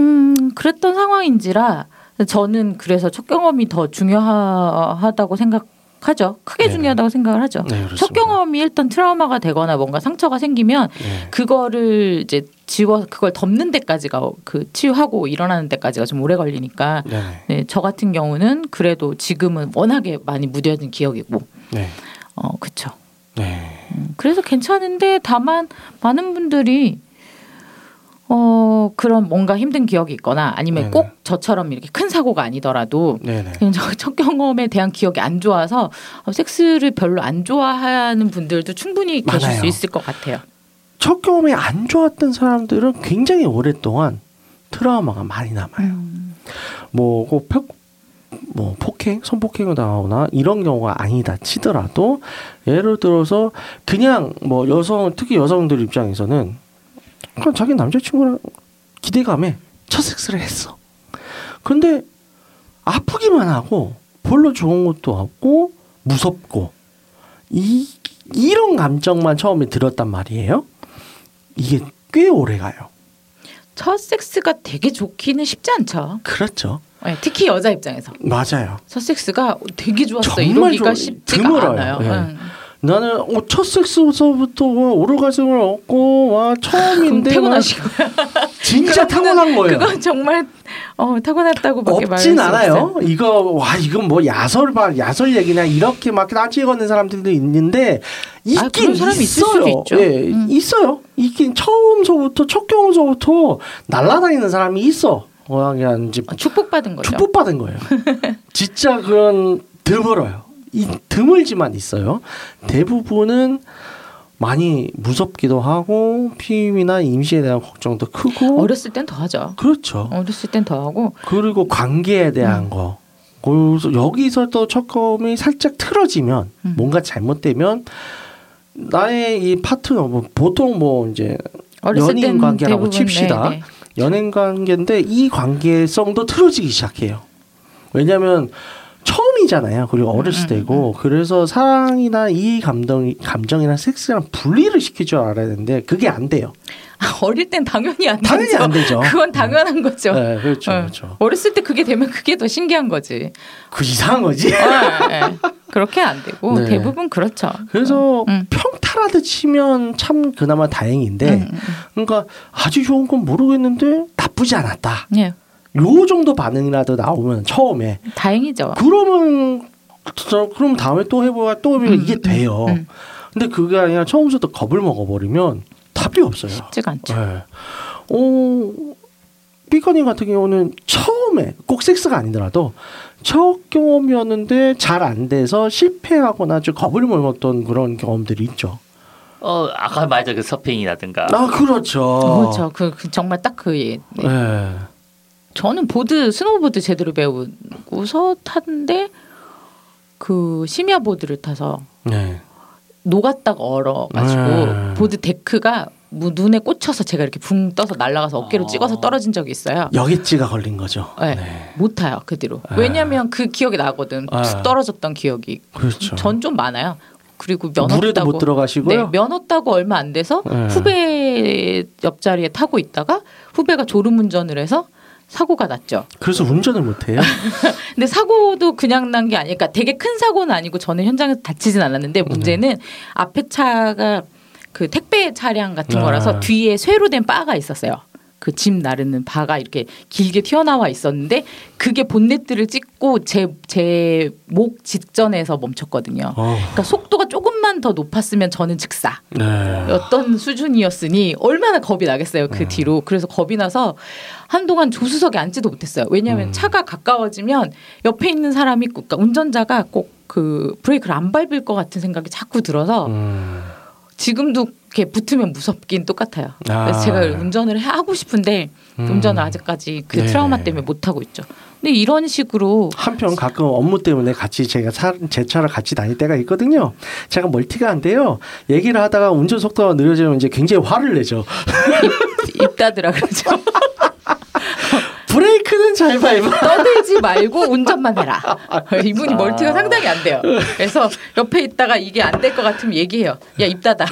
음 그랬던 상황인지라 저는 그래서 첫 경험이 더 중요하다고 생각 하죠. 크게 네네. 중요하다고 생각을 하죠. 네. 첫 경험이 일단 트라우마가 되거나 뭔가 상처가 생기면 네. 그거를 이제 지워 그걸 덮는 데까지가 그 치유하고 일어나는 데까지가 좀 오래 걸리니까 네. 네, 저 같은 경우는 그래도 지금은 워낙에 많이 무뎌진 기억이고, 네. 어, 그쵸. 네. 음, 그래서 괜찮은데 다만 많은 분들이 어 그런 뭔가 힘든 기억이 있거나 아니면 네네. 꼭 저처럼 이렇게 큰 사고가 아니더라도 네. 네. 그냥 저- 첫 경험에 대한 기억이 안 좋아서 어, 섹스를 별로 안 좋아하는 분들도 충분히 계실 많아요. 수 있을 것 같아요. 첫 경험이 안 좋았던 사람들은 굉장히 오랫동안 트라우마가 많이 남아요. 음. 뭐꼭 뭐 폭행, 성폭행을 당하거나 이런 경우가 아니다 치더라도 예를 들어서 그냥 뭐 여성 특히 여성들 입장에서는 그냥 자기 남자친구랑 기대감에 첫 섹스를 했어. 근데 아프기만 하고 별로 좋은 것도 없고 무섭고 이 이런 감정만 처음에 들었단 말이에요. 이게 꽤 오래 가요. 첫 섹스가 되게 좋기는 쉽지 않죠. 그렇죠. 네, 특히 여자 입장에서 맞아요. 첫 섹스가 되게 좋았어 이러기가 쉽지가 드물어요. 않아요. 예. 응. 나는 어, 첫 섹스서부터 와, 오르가즘을 얻고 와 처음인데 와, 타고나시고 진짜 타고난 거예요. 그건 정말 어 타고났다고밖에 없진 않아요. 없어요. 이거 와 이건 뭐 야설 봐 야설 얘기냐 이렇게 막 따지 걷는 사람들도 있는데 있긴 아, 사람이 있어요. 예, 음. 있어요. 있긴 처음서부터 첫 경험서부터 날아다니는 사람이 있어. 어, 그냥 이제 어, 축복받은 거죠. 축복받은 거예요. 진짜 그런 드물어요. 이 드물지만 있어요. 대부분은 많이 무섭기도 하고 피임이나 임시에 대한 걱정도 크고 어렸을 땐 더 하죠. 그렇죠. 어렸을 땐 더 하고 그리고 관계에 대한 음. 거. 그래서 여기서 또 첫검이 살짝 틀어지면 음. 뭔가 잘못되면 나의 이 파트너 뭐 보통 뭐 이제 연인 땐 관계라고 칩시다. 네, 네. 연인 관계인데 이 관계성도 틀어지기 시작해요. 왜냐하면 처음이잖아요. 그리고 어렸을 음, 때고 그래서 사랑이나 이 감정 감정이나 섹스랑 분리를 시킬 줄 알아야 되는데 그게 안 돼요. 아, 어릴 땐 당연히 안 당연히 되죠. 안 되죠. 그건 당연한 거죠. 네, 그렇죠, 어. 그렇죠. 어렸을 때 그게 되면 그게 더 신기한 거지. 그 이상한 거지. 어, 네. 그렇게 안 되고 네. 대부분 그렇죠. 그래서 음. 평타라도 치면 참 그나마 다행인데, 음, 음, 그러니까 아주 좋은 건 모르겠는데 나쁘지 않았다. 음. 예, 요 정도 반응이라도 나오면 처음에 다행이죠. 그러면 저 그럼 다음에 또 해보야 또 음, 이게 음, 돼요. 음. 근데 그게 아니라 처음부터 겁을 먹어버리면 답이 없어요. 쉽지가 않죠. 네. 어, 삐커님 같은 경우는 처음에 꼭 섹스가 아니더라도 첫 경험이었는데 잘 안 돼서 실패하거나 좀 겁을 먹었던 그런 경험들이 있죠. 어 아까 말했던 그 서핑이라든가 아 그렇죠. 그렇죠. 그, 그 정말 딱그 예. 네. 네. 저는 보드 스노우보드 제대로 배우고서 탔는데 그 심야 보드를 타서 네. 녹았다가 얼어가지고 음. 보드 데크가 무- 눈에 꽂혀서 제가 이렇게 붕 떠서 날아가서 어깨로 어. 찍어서 떨어진 적이 있어요. 여기찌가 걸린 거죠. 네. 네. 못 타요 그 뒤로. 아. 왜냐하면 그 기억이 나거든. 아. 툭 떨어졌던 기억이. 그렇죠. 전 좀 많아요. 그리고 면허 따고 못 들어가시고요. 네, 면허 따고 얼마 안 돼서 네. 후배 옆자리에 타고 있다가 후배가 졸음 운전을 해서 사고가 났죠. 그래서 운전을 못해요. 근데 사고도 그냥 난 게 아니니까 되게 큰 사고는 아니고 저는 현장에서 다치진 않았는데 문제는 앞에 차가 그 택배 차량 같은 아. 거라서 뒤에 쇠로 된 바가 있었어요. 그짐 나르는 바가 이렇게 길게 튀어나와 있었는데 그게 본네트를 찍고 제 제 목 직전에서 멈췄거든요. 어. 그러니까 속도가 조금만 더 높았으면 저는 즉사. 네. 어떤 수준이었으니 얼마나 겁이 나겠어요 그 뒤로 그래서 겁이 나서 한동안 조수석에 앉지도 못했어요 왜냐하면 음. 차가 가까워지면 옆에 있는 사람이 꼭- 그러니까 운전자가 꼭 그 브레이크를 안 밟을 것 같은 생각이 자꾸 들어서 음. 지금도 이렇게 붙으면 무섭긴 똑같아요 아. 그래서 제가 운전을 해- 하고 싶은데 음. 운전을 아직까지 그 네. 트라우마 때문에 못 하고 있죠 근데 이런 식으로 한편 가끔 업무 때문에 같이 제가 차, 제 차를 같이 다닐 때가 있거든요. 제가 멀티가 안 돼요. 얘기를 하다가 운전 속도가 느려지면 이제 굉장히 화를 내죠. 입 닫으라 그러죠 잘 밟아. 떠들지 말고 운전만 해라. 이분이 멀티가 상당히 안 돼요. 그래서 옆에 있다가 이게 안 될 것 같으면 얘기해요. 야, 입 닫아.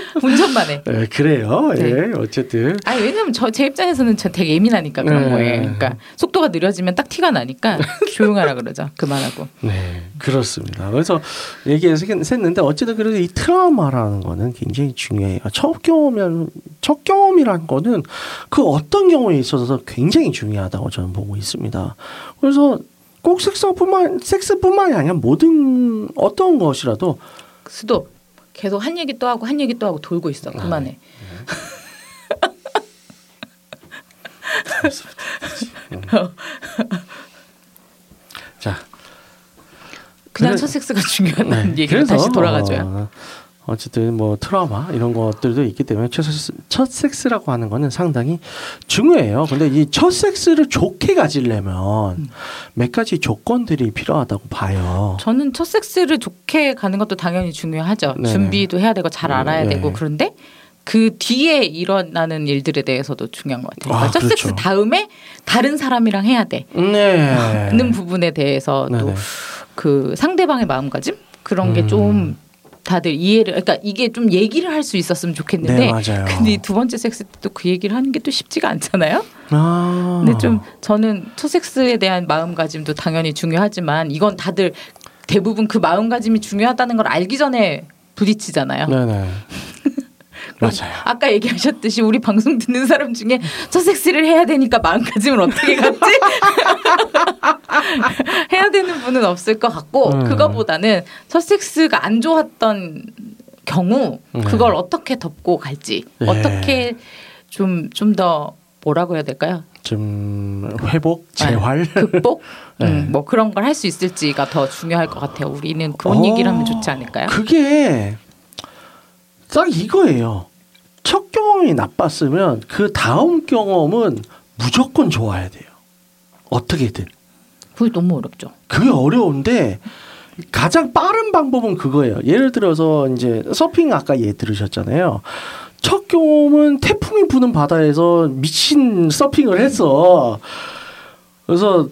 운전만 해. 네, 그래요. 네. 예, 어쨌든. 아니 왜냐면 저 제 입장에서는 저 되게 예민하니까 그런 네. 거예요. 그러니까 속도가 느려지면 딱 티가 나니까 조용하라 그러죠. 그만하고. 네, 그렇습니다. 그래서 얘기해서 했는데 어쨌든 그래도 이 트라우마라는 거는 굉장히 중요해요. 첫 경험이란 첫 경험이라는 거는 그 어떤 경우에 있어서 굉장히 중요하다고 저는 보고 있습니다. 그래서 꼭 섹스뿐만 섹스뿐만이 아니라 모든 어떤 것이라도 수도 계속 한 얘기 또 하고 한 얘기 또 하고 돌고 있어. 그만해. 자 그냥 첫 섹스가 중요하다는 네, 얘기를 다시 돌아가줘요. 어, 어쨌든 뭐 트라우마 이런 것들도 있기 때문에 첫, 섹스, 첫 섹스라고 하는 거는 상당히 중요해요. 근데 이 첫 섹스를 좋게 가지려면 음. 몇 가지 조건들이 필요하다고 봐요. 저는 첫 섹스를 좋게 가는 것도 당연히 중요하죠. 네네. 준비도 해야 되고 잘 알아야 네. 되고 그런데 그 뒤에 일어나는 일들에 대해서도 중요한 것 같아요. 아, 그러니까 첫 그렇죠. 섹스 다음에 다른 사람이랑 해야 돼. 네. 는 부분에 대해서. 또 그 상대방의 마음가짐 그런 음. 게좀 다들 이해를 그러니까 이게 좀 얘기를 할 수 있었으면 좋겠는데 네. 근데 이두 번째 섹스 때 또 그 얘기를 하는 게 또 쉽지가 않잖아요. 아. 근데 좀 저는 첫 섹스에 대한 마음가짐도 당연히 중요하지만 이건 다들 대부분 그 마음가짐이 중요하다는 걸 알기 전에 부딪히잖아요. 네네. 맞아요. 아까 얘기하셨듯이 우리 방송 듣는 사람 중에 첫 섹스를 해야 되니까 마음가짐을 어떻게 갖지? 해야 되는 분은 없을 것 같고 음. 그거보다는 첫 섹스가 안 좋았던 경우 그걸 어떻게 덮고 갈지 네. 어떻게 좀 좀 더 뭐라고 해야 될까요? 좀 회복, 재활. 극복? 네. 음, 뭐 그런 걸 할 수 있을지가 더 중요할 것 같아요. 우리는 그런 어, 얘기를 하면 좋지 않을까요? 그게 딱 이거예요. 첫 경험이 나빴으면 그 다음 경험은 무조건 좋아야 돼요. 어떻게든. 그게 너무 어렵죠. 그게 어려운데 가장 빠른 방법은 그거예요. 예를 들어서 이제 서핑 아까 예 들으셨잖아요. 첫 경험은 태풍이 부는 바다에서 미친 서핑을 했어. 그래서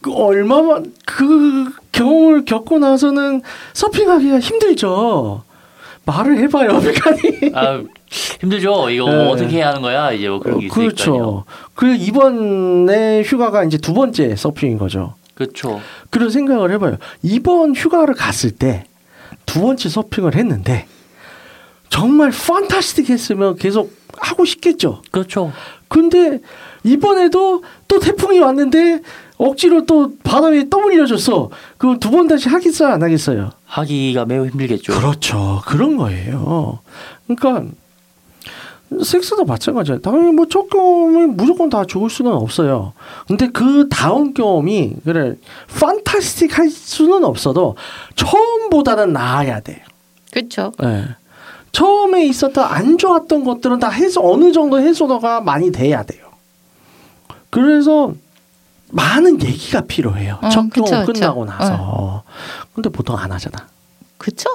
그 얼마만 그 경험을 겪고 나서는 서핑하기가 힘들죠. 말을 해봐요, 백하니. 아 힘들죠. 이거 네. 뭐 어떻게 해야 하는 거야? 이제 뭐 그런 게 있으니까요. 그렇죠. 그 이번에 휴가가 이제 두 번째 서핑인 거죠. 그렇죠. 그런 생각을 해봐요. 이번 휴가를 갔을 때 두 번째 서핑을 했는데 정말 판타스틱 했으면 계속 하고 싶겠죠. 그렇죠. 근데 이번에도 또 태풍이 왔는데 억지로 또 바다 위에 떠밀려졌어. 그럼 두 번 다시 하겠어요, 안 하겠어요? 하기가 매우 힘들겠죠. 그렇죠. 그런 거예요. 그러니까 섹스도 마찬가지예요. 당연히 뭐 첫 경험이 무조건 다 좋을 수는 없어요. 근데 그 다음 경험이 그래 판타스틱 할 수는 없어도 처음보다는 나아야 돼요. 그렇죠. 예. 처음에 있었던 안 좋았던 것들은 다 해소 어느 정도 해소가 많이 돼야 돼요. 그래서 많은 얘기가 필요해요. 어, 첫 그쵸, 경험 그쵸. 끝나고 나서. 근데 보통 안 하잖아. 그렇죠.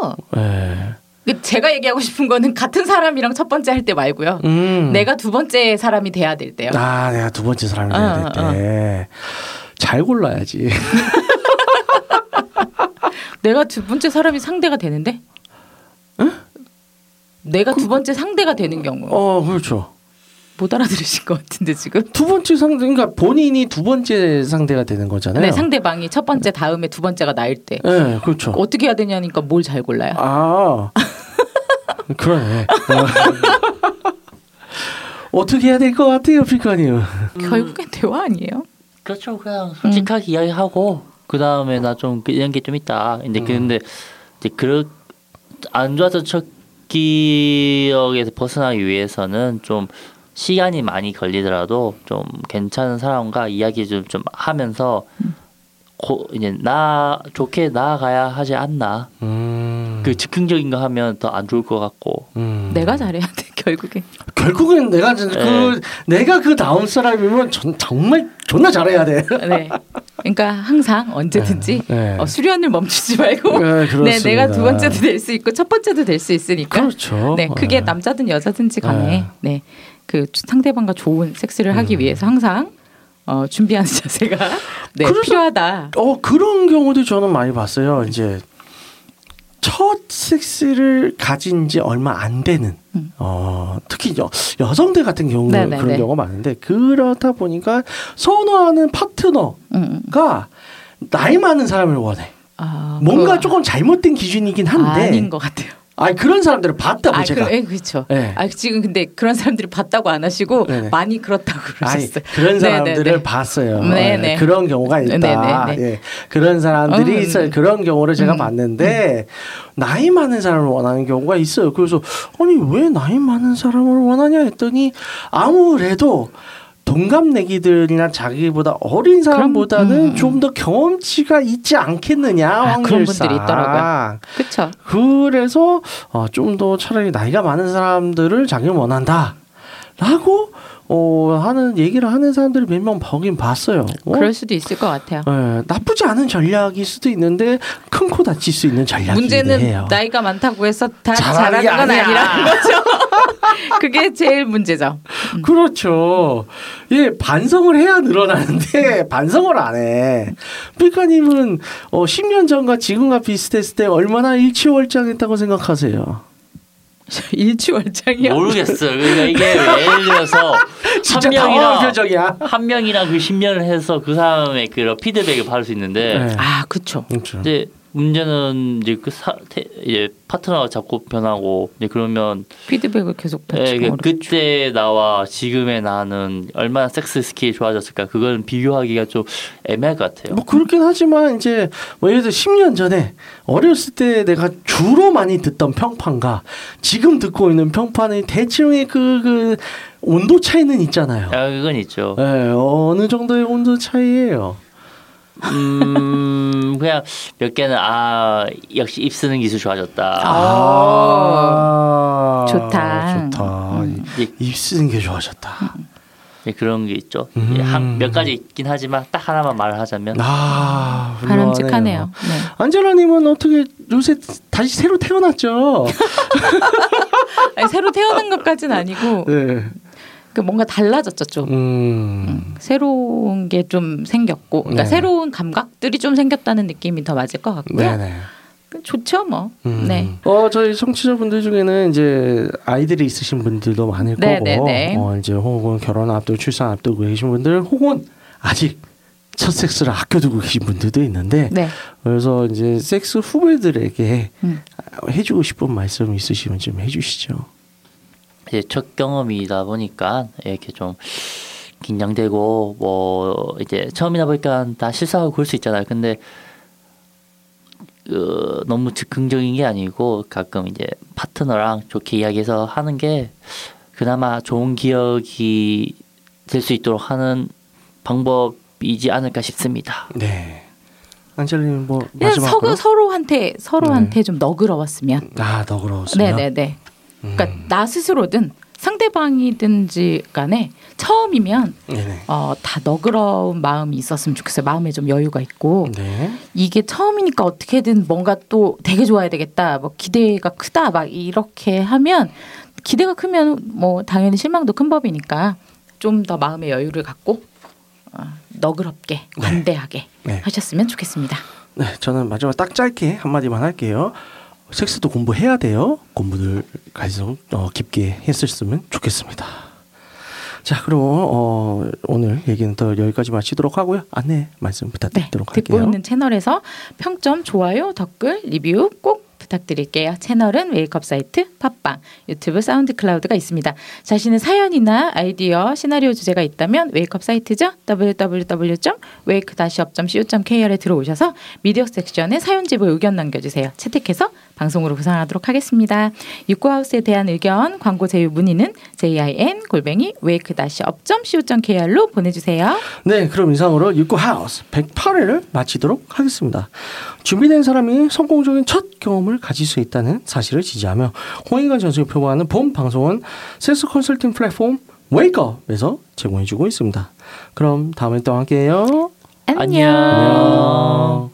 예. 그 제가 얘기하고 싶은 거는 같은 사람이랑 첫 번째 할 때 말고요. 음. 내가 두 번째 사람이 돼야 될 때요. 아, 내가 두 번째 사람이 돼야 어, 될 때. 잘 골라야지. 내가 두 번째 사람이 상대가 되는데? 내가 두 번째 상대가 되는 경우 어, 그렇죠. 못 알아들으신 것 같은데 지금. 두 번째 상대 그러니까 본인이 두 번째 상대가 되는 거잖아요. 네, 상대방이 첫 번째 다음에 두 번째가 나일 때 네, 그렇죠. 어떻게 해야 되냐니까 뭘 잘 골라요? 아 그러네. 어. 떻게 해야 될 것 같아요, 피카님? 결국엔 대화 아니에요? 그렇죠. 그냥 솔직하게 이야기하고 그 다음에 나 좀 이런 게 좀 있다. 근데 근데 이제 그런 안 좋았던 첫 기억에서 벗어나기 위해서는 좀 시간이 많이 걸리더라도 좀 괜찮은 사람과 이야기 좀, 좀 하면서 고, 이제 나 좋게 나아가야 하지 않나. 음, 그 즉흥적인 거 하면 더 안 좋을 것 같고. 음. 내가 잘해야 돼 결국엔. 결국엔 내가 진- 그 네. 내가 그 다음 사람이면 전, 정말 존나 잘해야 돼. 네. 그러니까 항상 언제든지 네. 어, 수련을 멈추지 말고 네. 네, 내가 두 번째도 될 수 있고 첫 번째도 될 수 있으니까. 그렇죠. 네, 그게 네. 남자든 여자든지 간에 네. 네. 그 상대방과 좋은 섹스를 하기 위해서 항상 어, 준비하는 자세가 네, 그래서- 필요하다. 어 그런 경우도 저는 많이 봤어요. 이제 첫 섹스를 가진 지 얼마 안 되는 음. 어 특히 여, 여성들 같은 경우는 네네네. 그런 경우가 많은데 그렇다 보니까 선호하는 파트너가 음. 나이 많은 사람을 원해. 아, 뭔가 그거 조금 잘못된 기준이긴 한데 아닌 것 같아요. 아니 그런 사람들을 봤다고 아, 제가. 그, 예, 그렇죠. 네. 아, 지금 근데 그런 사람들이 봤다고 안 하시고 네네. 많이 그렇다고 아니 그러셨어요. 그런 사람들을 네네네. 봤어요. 네네. 예, 그런 경우가 있다. 예, 그런 사람들이 음. 있어요. 그런 경우를 제가 음. 봤는데 나이 많은 사람을 원하는 경우가 있어요. 그래서 아니 왜 나이 많은 사람을 원하냐 했더니 아무래도 동갑내기들이나 자기보다 어린 사람보다는 음, 음. 좀더 경험치가 있지 않겠느냐 아. 그런 분들이 있더라고요. 그렇죠. 그래서 어, 좀 더 차라리 나이가 많은 사람들을 자기 원한다라고 어, 하는 얘기를 하는 사람들이 몇 명 보긴 봤어요. 어? 그럴 수도 있을 것 같아요. 예, 나쁘지 않은 전략일 수도 있는데 큰 코 다칠 수 있는 전략이긴 문제는 해요. 나이가 많다고 해서 다 잘하는 건 아니야. 아니라는 거죠. 그게 제일 문제죠. 그렇죠. 예, 반성을 해야 늘어나는데 반성을 안 해. 삐까님은 어, 10년 전과 지금과 비슷했을 때 얼마나 일치월장했다고 생각하세요? 일취월장이요. 모르겠어요. 그러니까 이게 예를 들어서 진짜 한 명이랑 표정이야. 한 명이랑 그 10년을 해서 그 사람의 그런 피드백을 받을 수 있는데 네. 아, 그렇죠. 그렇죠. 이제 문제는 이제 그 사, 태, 이제 파트너가 자꾸 변하고 이제 그러면 피드백을 계속 예, 받치고 그-. 그때 나와 지금의 나는 얼마나 섹스 skill이 좋아졌을까 그건 비교하기가 좀 애매할 것 같아요. 뭐 그렇긴 하지만 이제 뭐 예를 들어 10년 전에 어렸을 때 내가 주로 많이 듣던 평판과 지금 듣고 있는 평판의 대충의 그, 그 온도 차이는 있잖아요. 아, 그건 있죠. 예, 어느 정도의 온도 차이예요. 음, 그냥 몇 개는 아 역시 입 쓰는 기술 좋아졌다. 아, 좋다. 좋다. 음. 입 쓰는 게 좋아졌다. 이제 그런 게 있죠. 음. 한 몇 가지 있긴 하지만 딱 하나만 말을 하자면 아, 바람직하네요. 네. 안젤라님은 어떻게 요새 다시 새로 태어났죠? 아니, 새로 태어난 것까지는 아니고 네. 그 뭔가 달라졌죠 좀. 음. 새로운 게 좀 생겼고, 그러니까 네. 새로운 감각들이 좀 생겼다는 느낌이 더 맞을 것 같고요. 네네. 좋죠 뭐. 음. 네. 어 저희 청취자분들 중에는 이제 아이들이 있으신 분들도 많을 네, 거고, 네, 네. 어 이제 혹은 결혼 앞두고 출산 앞두고 계신 분들, 혹은 아직 첫 섹스를 아껴두고 계신 분들도 있는데, 네. 그래서 이제 섹스 후배들에게 음. 해주고 싶은 말씀 있으시면 좀 해주시죠. 이제 첫 경험이다 보니까 이렇게 좀 긴장되고 뭐 이제 처음이다 보니까 다 실수하고 그럴 수 있잖아요. 근데 그 너무 즉흥적인 게 아니고 가끔 이제 파트너랑 좋게 이야기해서 하는 게 그나마 좋은 기억이 될 수 있도록 하는 방법이지 않을까 싶습니다. 네. 안젤님 뭐 그냥 마지막으로? 서, 서로한테 서로한테 좀 너그러웠으면. 아 너그러웠으면. 네네네. 음. 그러니까 나 스스로든 상대방이든지 간에 처음이면. 어, 다 너그러운 마음이 있었으면 좋겠어요. 마음에 좀 여유가 있고 네. 이게 처음이니까 어떻게든 뭔가 또 되게 좋아야 되겠다. 뭐 기대가 크다. 막 이렇게 하면 기대가 크면 뭐 당연히 실망도 큰 법이니까 좀 더 마음의 여유를 갖고 어, 너그럽게 관대하게 네. 하셨으면 좋겠습니다. 네, 저는 마지막 딱 짧게 한마디만 할게요. 섹스도 공부해야 돼요. 공부를 가서 어, 깊게 했었으면 좋겠습니다. 자, 그럼 어, 오늘 얘기는 더 여기까지 마치도록 하고요. 안내 말씀 네, 부탁드리도록 듣고 할게요. 있는 채널에서 평점, 좋아요, 댓글, 리뷰 꼭 부탁드릴게요. 채널은 웨이크업 사이트, 팟빵, 유튜브, 사운드 클라우드가 있습니다. 자신의 사연이나 아이디어, 시나리오 주제가 있다면 웨이크업 사이트죠. www.wake-up.co.kr에 들어오셔서 미디어 섹션에 사연 제보 의견 남겨주세요. 채택해서 방송으로 구성하도록 하겠습니다. 육구하우스에 대한 의견, 광고 제휴 문의는 jin 골뱅이 wake-up.co.kr로 보내주세요. 네, 그럼 이상으로 육구 하우스 108회를 마치도록 하겠습니다. 준비된 사람이 성공적인 첫 경험을 가질 수 있다는 사실을 지지하며 홍익관 전술을 표방하는 본 방송은 세스 컨설팅 플랫폼 웨이크업에서 제공해주고 있습니다. 그럼 다음에 또 함께해요. 안녕. 안녕.